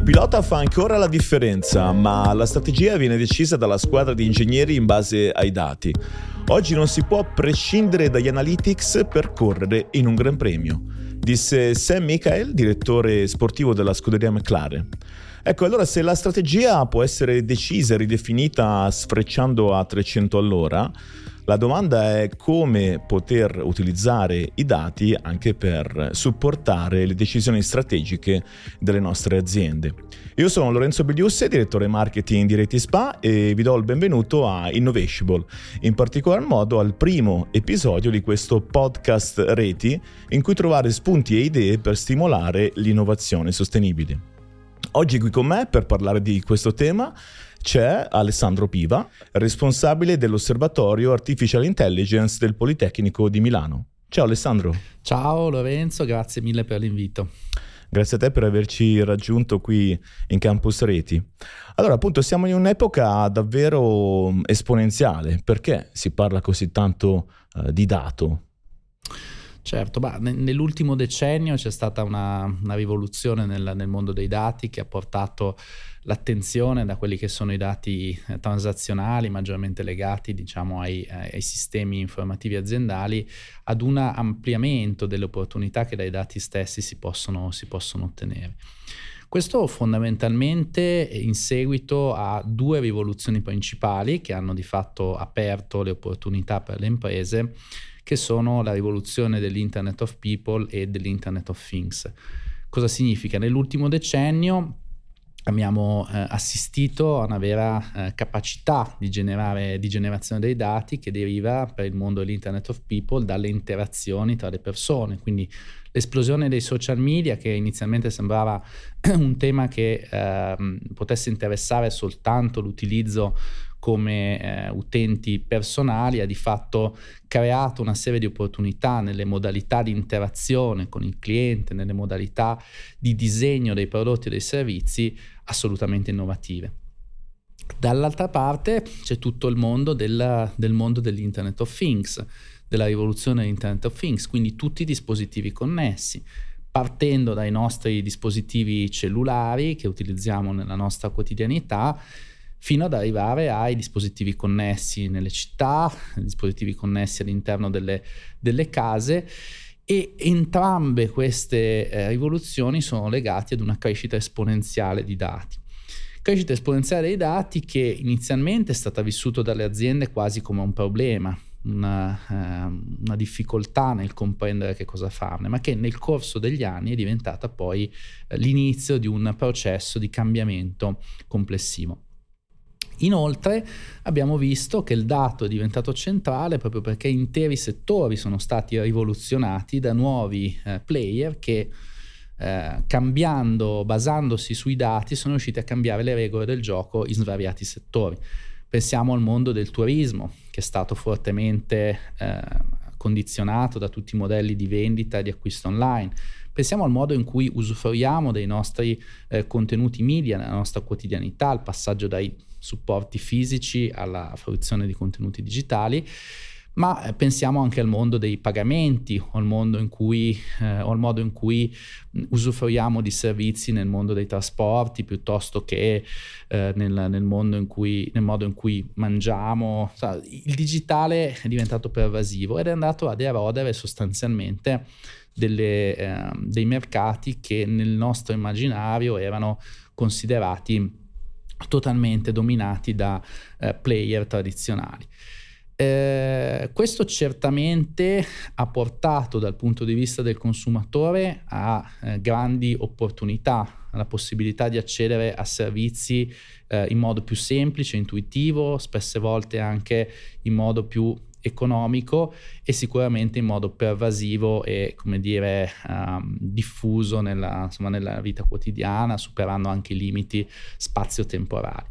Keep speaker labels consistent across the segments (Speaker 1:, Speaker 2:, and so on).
Speaker 1: Il pilota fa ancora la differenza, ma la strategia viene decisa dalla squadra di ingegneri in base ai dati. Oggi non si può prescindere dagli analytics per correre in un Gran Premio, disse Sam Michael, direttore sportivo della scuderia McLaren. Ecco, allora se la strategia può essere decisa e ridefinita sfrecciando a 300 all'ora, la domanda è come poter utilizzare i dati anche per supportare le decisioni strategiche delle nostre aziende. Io sono Lorenzo Bigliusse, direttore marketing di Reti Spa e vi do il benvenuto a Innovatible, in particolar modo al primo episodio di questo podcast Reti in cui trovare spunti e idee per stimolare l'innovazione sostenibile. Oggi qui con me per parlare di questo tema c'è Alessandro Piva, responsabile dell'Osservatorio Artificial Intelligence del Politecnico di Milano. Ciao Alessandro.
Speaker 2: Ciao Lorenzo, grazie mille per l'invito.
Speaker 1: Grazie a te per averci raggiunto qui in Campus Reti. Allora, appunto, siamo in un'epoca davvero esponenziale. Perché si parla così tanto uh, di dato?
Speaker 2: Certo, ma nell'ultimo decennio c'è stata una, una rivoluzione nel, nel, mondo dei dati che ha portato l'attenzione da quelli che sono i dati eh, transazionali maggiormente legati diciamo, ai, ai, sistemi informativi aziendali ad un ampliamento delle opportunità che dai dati stessi si possono, si possono ottenere. Questo fondamentalmente in seguito a due rivoluzioni principali che hanno di fatto aperto le opportunità per le imprese che sono la rivoluzione dell'Internet of People e dell'Internet of Things. Cosa significa? Nell'ultimo decennio abbiamo eh, assistito a una vera eh, capacità di, generare, di generazione dei dati che deriva per il mondo dell'Internet of People dalle interazioni tra le persone, quindi l'esplosione dei social media che inizialmente sembrava un tema che eh, potesse interessare soltanto l'utilizzo come eh, utenti personali ha di fatto creato una serie di opportunità nelle modalità di interazione con il cliente, nelle modalità di disegno dei prodotti e dei servizi assolutamente innovative. Dall'altra parte c'è tutto il mondo del, del mondo dell'Internet of Things, della rivoluzione dell'Internet of Things, quindi tutti i dispositivi connessi, partendo dai nostri dispositivi cellulari che utilizziamo nella nostra quotidianità fino ad arrivare ai dispositivi connessi nelle città, dispositivi connessi all'interno delle, delle case e entrambe queste eh, rivoluzioni sono legate ad una crescita esponenziale di dati. Crescita esponenziale dei dati che inizialmente è stata vissuta dalle aziende quasi come un problema, una, uh, una, difficoltà nel comprendere che cosa farne, ma che nel corso degli anni è diventata poi uh, l'inizio di un processo di cambiamento complessivo. Inoltre abbiamo visto che il dato è diventato centrale proprio perché interi settori sono stati rivoluzionati da nuovi eh, player che eh, cambiando, basandosi sui dati, sono riusciti a cambiare le regole del gioco in svariati settori. Pensiamo al mondo del turismo, che è stato fortemente eh, condizionato da tutti i modelli di vendita e di acquisto online. Pensiamo al modo in cui usufruiamo dei nostri eh, contenuti media nella nostra quotidianità, il passaggio dai supporti fisici alla fruizione di contenuti digitali ma eh, pensiamo anche al mondo dei pagamenti o al cui, eh, o al modo in cui usufruiamo di servizi nel mondo dei trasporti piuttosto che eh, nel, nel, cui, nel modo in cui mangiamo. Il digitale è diventato pervasivo ed è andato ad erodere sostanzialmente delle, eh, dei mercati che nel nostro immaginario erano considerati totalmente dominati da eh, player tradizionali. Eh, questo certamente ha portato dal punto di vista del consumatore a eh, grandi opportunità, alla possibilità di accedere a servizi eh, in modo più semplice, intuitivo, spesse volte anche in modo più economico e sicuramente in modo pervasivo e come dire um, diffuso nella, insomma, nella vita quotidiana, superando anche i limiti spazio-temporali.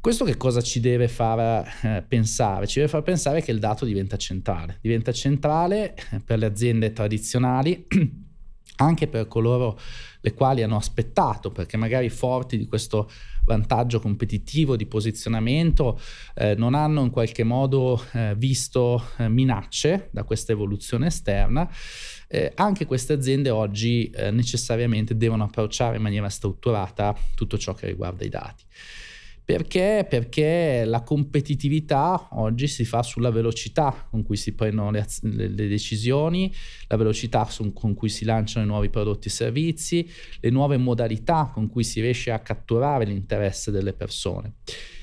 Speaker 2: Questo che cosa ci deve far eh, pensare? Ci deve far pensare che il dato diventa centrale, diventa centrale eh, per le aziende tradizionali anche per coloro le quali hanno aspettato, perché magari forti di questo vantaggio competitivo di posizionamento eh, non hanno in qualche modo eh, visto eh, minacce da questa evoluzione esterna, eh, anche queste aziende oggi necessariamente devono approcciare in maniera strutturata tutto ciò che riguarda i dati. Perché? Perché la competitività oggi si fa sulla velocità con cui si prendono le, le, le decisioni, la velocità su, con cui si lanciano i nuovi prodotti e servizi, le nuove modalità con cui si riesce a catturare l'interesse delle persone.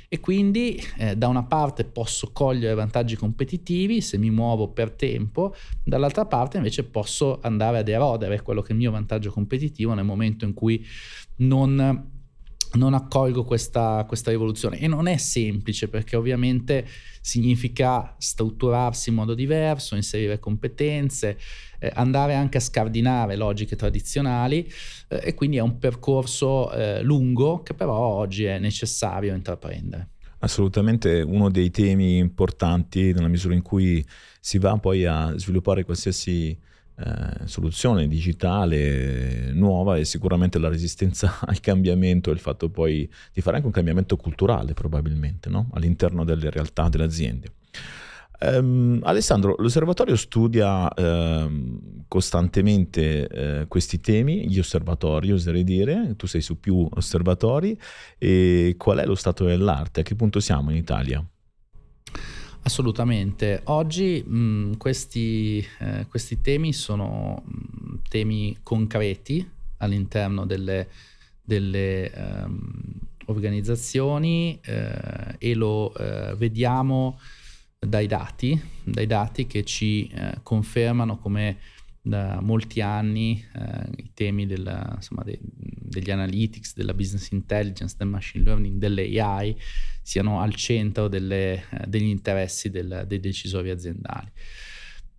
Speaker 2: E quindi eh, da una parte posso cogliere vantaggi competitivi se mi muovo per tempo, dall'altra parte invece posso andare ad erodere quello che è il mio vantaggio competitivo nel momento in cui non non accolgo questa, questa, rivoluzione e non è semplice perché ovviamente significa strutturarsi in modo diverso, inserire competenze, eh, andare anche a scardinare logiche tradizionali eh, e quindi è un percorso eh, lungo che però oggi è necessario intraprendere.
Speaker 1: Assolutamente uno dei temi importanti nella misura in cui si va poi a sviluppare qualsiasi eh, soluzione digitale nuova è sicuramente la resistenza al cambiamento e il fatto poi di fare anche un cambiamento culturale probabilmente no? all'interno delle realtà delle aziende. Um, Alessandro, l'osservatorio studia uh, costantemente uh, questi temi, gli osservatori oserei dire, tu sei su più osservatori, e qual è lo stato dell'arte? A che punto siamo in Italia?
Speaker 2: Assolutamente. Oggi mh, questi, eh, questi, temi sono mh, temi concreti all'interno delle, delle um, organizzazioni eh, e lo eh, vediamo dai dati, dai dati che ci eh, confermano come da molti anni eh, i temi della, insomma, de, degli analytics, della business intelligence, del machine learning, delle AI siano al centro delle, eh, degli interessi del, dei decisori aziendali.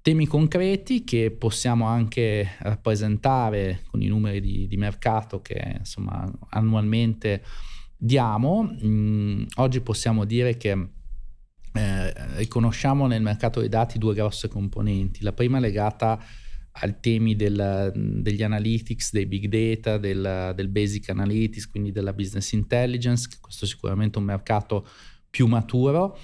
Speaker 2: Temi concreti che possiamo anche rappresentare con i numeri di, di mercato che insomma, annualmente diamo. Mm, oggi possiamo dire che eh, riconosciamo nel mercato dei dati due grosse componenti. La prima è legata ai temi del, degli analytics, dei big data, del, del, basic analytics, quindi della business intelligence, questo è sicuramente un mercato più maturo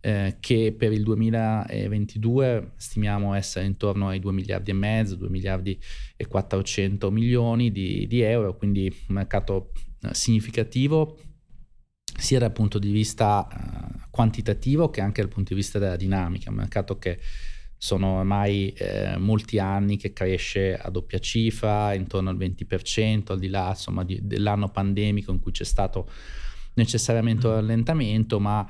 Speaker 2: eh, che per il 2022 stimiamo essere intorno ai 2 miliardi e mezzo, 2 miliardi e 400 milioni di, di euro, quindi un mercato eh, significativo sia dal punto di vista eh, quantitativo che anche dal punto di vista della dinamica, un mercato che sono ormai eh, molti anni che cresce a doppia cifra, intorno al 20%, al di là insomma, di, dell'anno pandemico in cui c'è stato necessariamente un mm. rallentamento, ma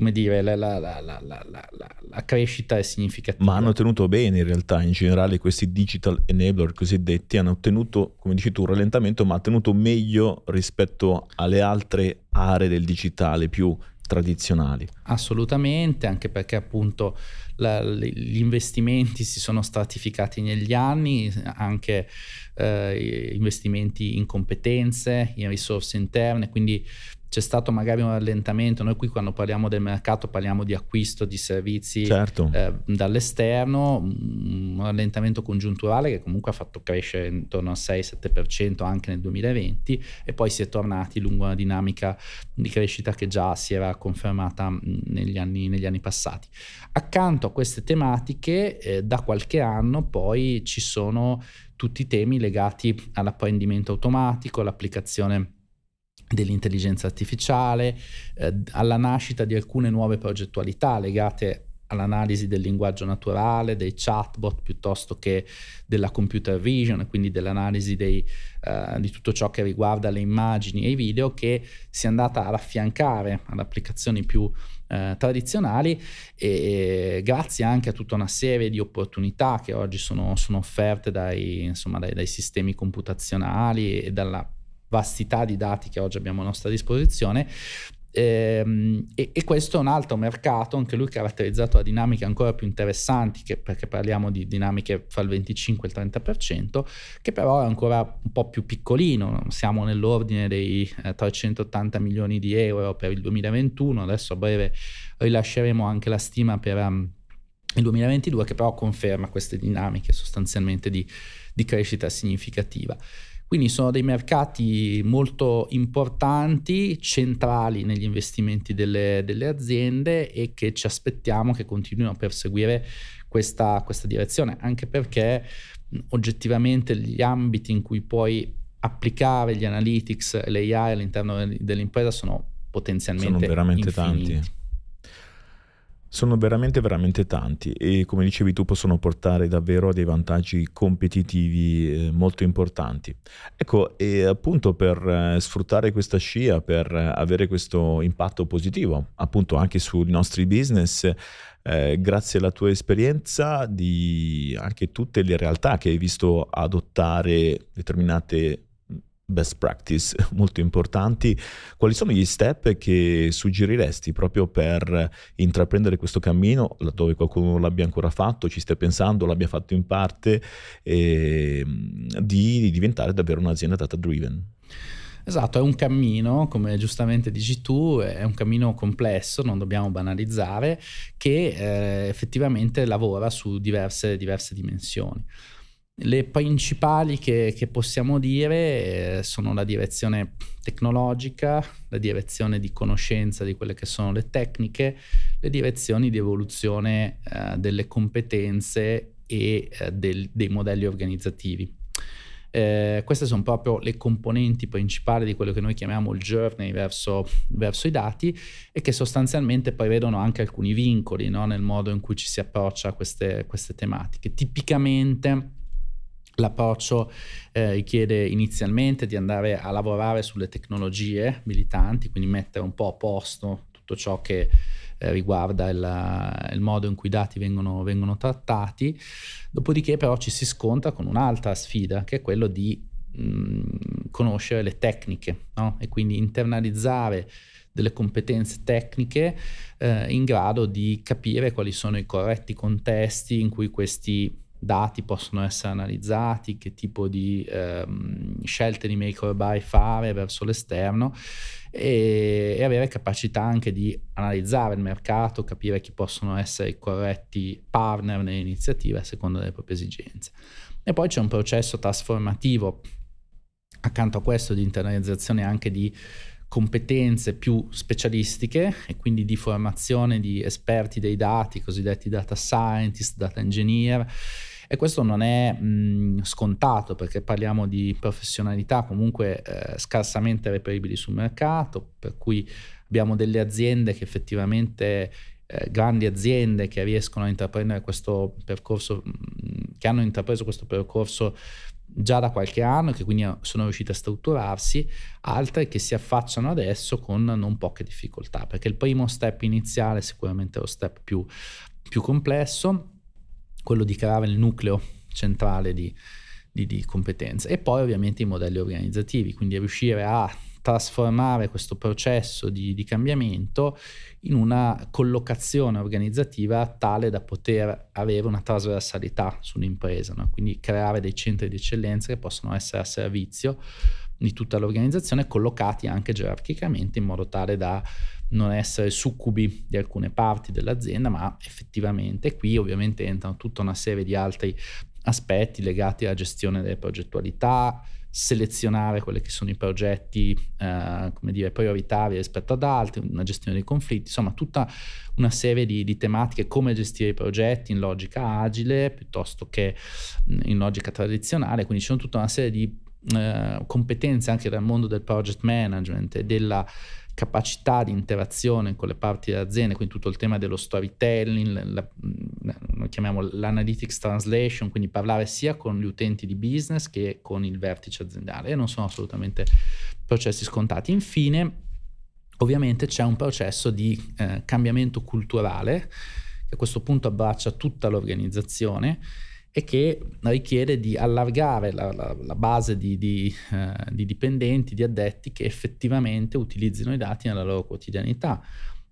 Speaker 2: come dire, la, la, la, la, crescita è significativa.
Speaker 1: Ma hanno tenuto bene in realtà, in generale questi digital enabler cosiddetti hanno ottenuto, come dici tu, un rallentamento, ma ha tenuto meglio rispetto alle altre aree del digitale più tradizionali.
Speaker 2: Assolutamente, anche perché appunto la, gli investimenti si sono stratificati negli anni, anche eh, investimenti in competenze, in risorse interne, quindi c'è stato magari un rallentamento. Noi qui quando parliamo del mercato parliamo di acquisto di servizi certo. eh, dall'esterno, un rallentamento congiunturale che comunque ha fatto crescere intorno al 6-7% anche nel 2020 e poi si è tornati lungo una dinamica di crescita che già si era confermata negli anni, negli anni passati. Accanto a queste tematiche eh, da qualche anno poi ci sono tutti i temi legati all'apprendimento automatico, all'applicazione dell'intelligenza artificiale, eh, alla nascita di alcune nuove progettualità legate all'analisi del linguaggio naturale, dei chatbot piuttosto che della computer vision, quindi dell'analisi dei, uh, di tutto ciò che riguarda le immagini e i video, che si è andata ad affiancare ad applicazioni più uh, tradizionali e, e, grazie anche a tutta una serie di opportunità che oggi sono, sono offerte dai, insomma, dai, dai sistemi computazionali e dalla vastità di dati che oggi abbiamo a nostra disposizione. Ehm, e, e, questo è un altro mercato, anche lui caratterizzato da dinamiche ancora più interessanti, che, perché parliamo di dinamiche fra il 25 e il 30%, che però è ancora un po' più piccolino, siamo nell'ordine dei eh, 380 milioni di euro per il 2021, adesso a breve rilasceremo anche la stima per... Um, il 2022 che però conferma queste dinamiche sostanzialmente di, di crescita significativa. Quindi sono dei mercati molto importanti, centrali negli investimenti delle, delle aziende e che ci aspettiamo che continuino a perseguire questa, questa direzione, anche perché oggettivamente gli ambiti in cui puoi applicare gli analytics e l'AI all'interno dell'impresa sono potenzialmente sono veramente infiniti. tanti.
Speaker 1: Sono veramente, veramente tanti e come dicevi tu possono portare davvero a dei vantaggi competitivi eh, molto importanti. Ecco, e appunto per eh, sfruttare questa scia, per avere questo impatto positivo appunto anche sui nostri business, eh, grazie alla tua esperienza di anche tutte le realtà che hai visto adottare determinate best practice molto importanti, quali sono gli step che suggeriresti proprio per intraprendere questo cammino, laddove qualcuno non l'abbia ancora fatto, ci stia pensando, l'abbia fatto in parte, eh, di diventare davvero un'azienda data driven?
Speaker 2: Esatto, è un cammino, come giustamente dici tu, è un cammino complesso, non dobbiamo banalizzare, che eh, effettivamente lavora su diverse, diverse dimensioni. Le principali che, che possiamo dire eh, sono la direzione tecnologica, la direzione di conoscenza di quelle che sono le tecniche, le direzioni di evoluzione eh, delle competenze e eh, del, dei modelli organizzativi. Eh, queste sono proprio le componenti principali di quello che noi chiamiamo il journey verso, verso i dati e che sostanzialmente prevedono anche alcuni vincoli no? nel modo in cui ci si approccia a queste, queste tematiche. Tipicamente L'approccio eh, richiede inizialmente di andare a lavorare sulle tecnologie militanti, quindi mettere un po' a posto tutto ciò che eh, riguarda il, il, modo in cui i dati vengono, vengono, trattati, dopodiché però ci si scontra con un'altra sfida che è quello di mh, conoscere le tecniche no? e quindi internalizzare delle competenze tecniche eh, in grado di capire quali sono i corretti contesti in cui questi dati possono essere analizzati, che tipo di ehm, scelte di make or buy fare verso l'esterno e, e, avere capacità anche di analizzare il mercato, capire chi possono essere i corretti partner nelle iniziative a seconda delle proprie esigenze. E poi c'è un processo trasformativo accanto a questo di internalizzazione anche di competenze più specialistiche e quindi di formazione di esperti dei dati, cosiddetti data scientist, data engineer e questo non è mh, scontato perché parliamo di professionalità comunque eh, scarsamente reperibili sul mercato, per cui abbiamo delle aziende che effettivamente eh, grandi aziende che riescono a intraprendere questo percorso, che hanno intrapreso questo percorso già da qualche anno, che quindi sono riuscite a strutturarsi, altre che si affacciano adesso con non poche difficoltà, perché il primo step iniziale è sicuramente lo step più, più complesso quello di creare il nucleo centrale di, di, di competenze e poi ovviamente i modelli organizzativi, quindi riuscire a trasformare questo processo di, di, cambiamento in una collocazione organizzativa tale da poter avere una trasversalità sull'impresa, no? quindi creare dei centri di eccellenza che possono essere a servizio di tutta l'organizzazione, collocati anche gerarchicamente in modo tale da non essere succubi di alcune parti dell'azienda, ma effettivamente qui ovviamente entrano tutta una serie di altri aspetti legati alla gestione delle progettualità, selezionare quelli che sono i progetti eh, come dire, prioritari rispetto ad altri, una gestione dei conflitti, insomma tutta una serie di, di, tematiche come gestire i progetti in logica agile piuttosto che in logica tradizionale, quindi c'è tutta una serie di eh, competenze anche dal mondo del project management e della capacità di interazione con le parti dell'azienda, quindi tutto il tema dello storytelling, la, noi chiamiamo l'analytics translation, quindi parlare sia con gli utenti di business che con il vertice aziendale e non sono assolutamente processi scontati. Infine, ovviamente c'è un processo di eh, cambiamento culturale che a questo punto abbraccia tutta l'organizzazione e che richiede di allargare la, la, la base di, di, eh, di, dipendenti, di addetti che effettivamente utilizzino i dati nella loro quotidianità.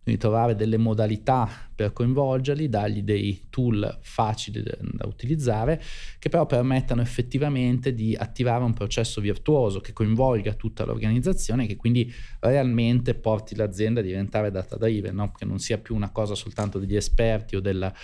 Speaker 2: Quindi trovare delle modalità per coinvolgerli, dargli dei tool facili da utilizzare, che però permettano effettivamente di attivare un processo virtuoso che coinvolga tutta l'organizzazione e che quindi realmente porti l'azienda a diventare data driven, no? che non sia più una cosa soltanto degli esperti o della,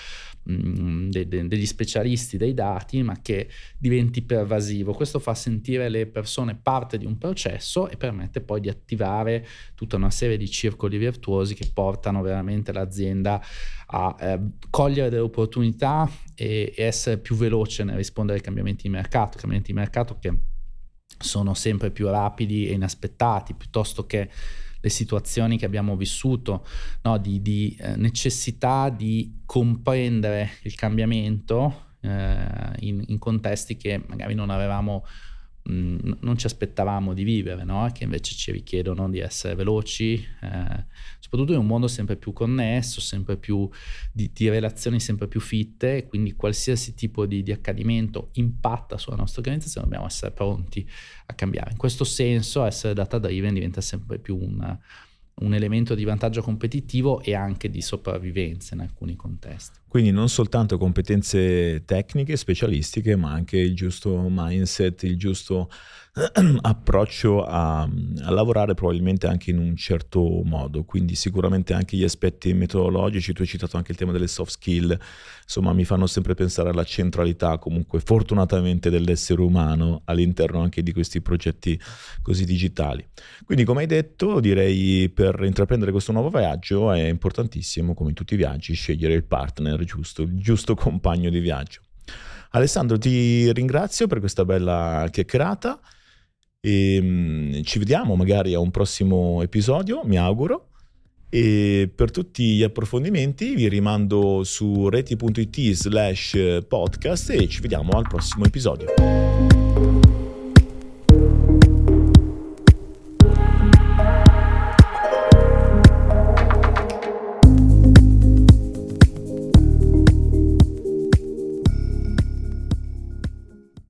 Speaker 2: mh, de, de, degli specialisti dei dati, ma che diventi pervasivo. Questo fa sentire le persone parte di un processo e permette poi di attivare tutta una serie di circoli virtuosi che portano veramente l'azienda a eh, cogliere delle opportunità e, e essere più veloce nel rispondere ai cambiamenti di mercato, cambiamenti di mercato che sono sempre più rapidi e inaspettati, piuttosto che le situazioni che abbiamo vissuto, no? di, di eh, necessità di comprendere il cambiamento eh, in, in, contesti che magari non avevamo Mm, non ci aspettavamo di vivere, no? che invece ci richiedono di essere veloci, eh, soprattutto in un mondo sempre più connesso, sempre più di, di relazioni sempre più fitte, quindi qualsiasi tipo di, di, accadimento impatta sulla nostra organizzazione, dobbiamo essere pronti a cambiare. In questo senso essere data driven diventa sempre più una, un elemento di vantaggio competitivo e anche di sopravvivenza in alcuni contesti.
Speaker 1: Quindi non soltanto competenze tecniche, specialistiche, ma anche il giusto mindset, il giusto approccio a, a, lavorare probabilmente anche in un certo modo, quindi sicuramente anche gli aspetti metodologici, tu hai citato anche il tema delle soft skill, insomma mi fanno sempre pensare alla centralità comunque fortunatamente dell'essere umano all'interno anche di questi progetti così digitali. Quindi come hai detto direi per intraprendere questo nuovo viaggio è importantissimo come in tutti i viaggi scegliere il partner giusto, il giusto compagno di viaggio. Alessandro ti ringrazio per questa bella chiacchierata e um, ci vediamo magari a un prossimo episodio, mi auguro. E per tutti gli approfondimenti vi rimando su reti.it slash podcast e ci vediamo al prossimo episodio.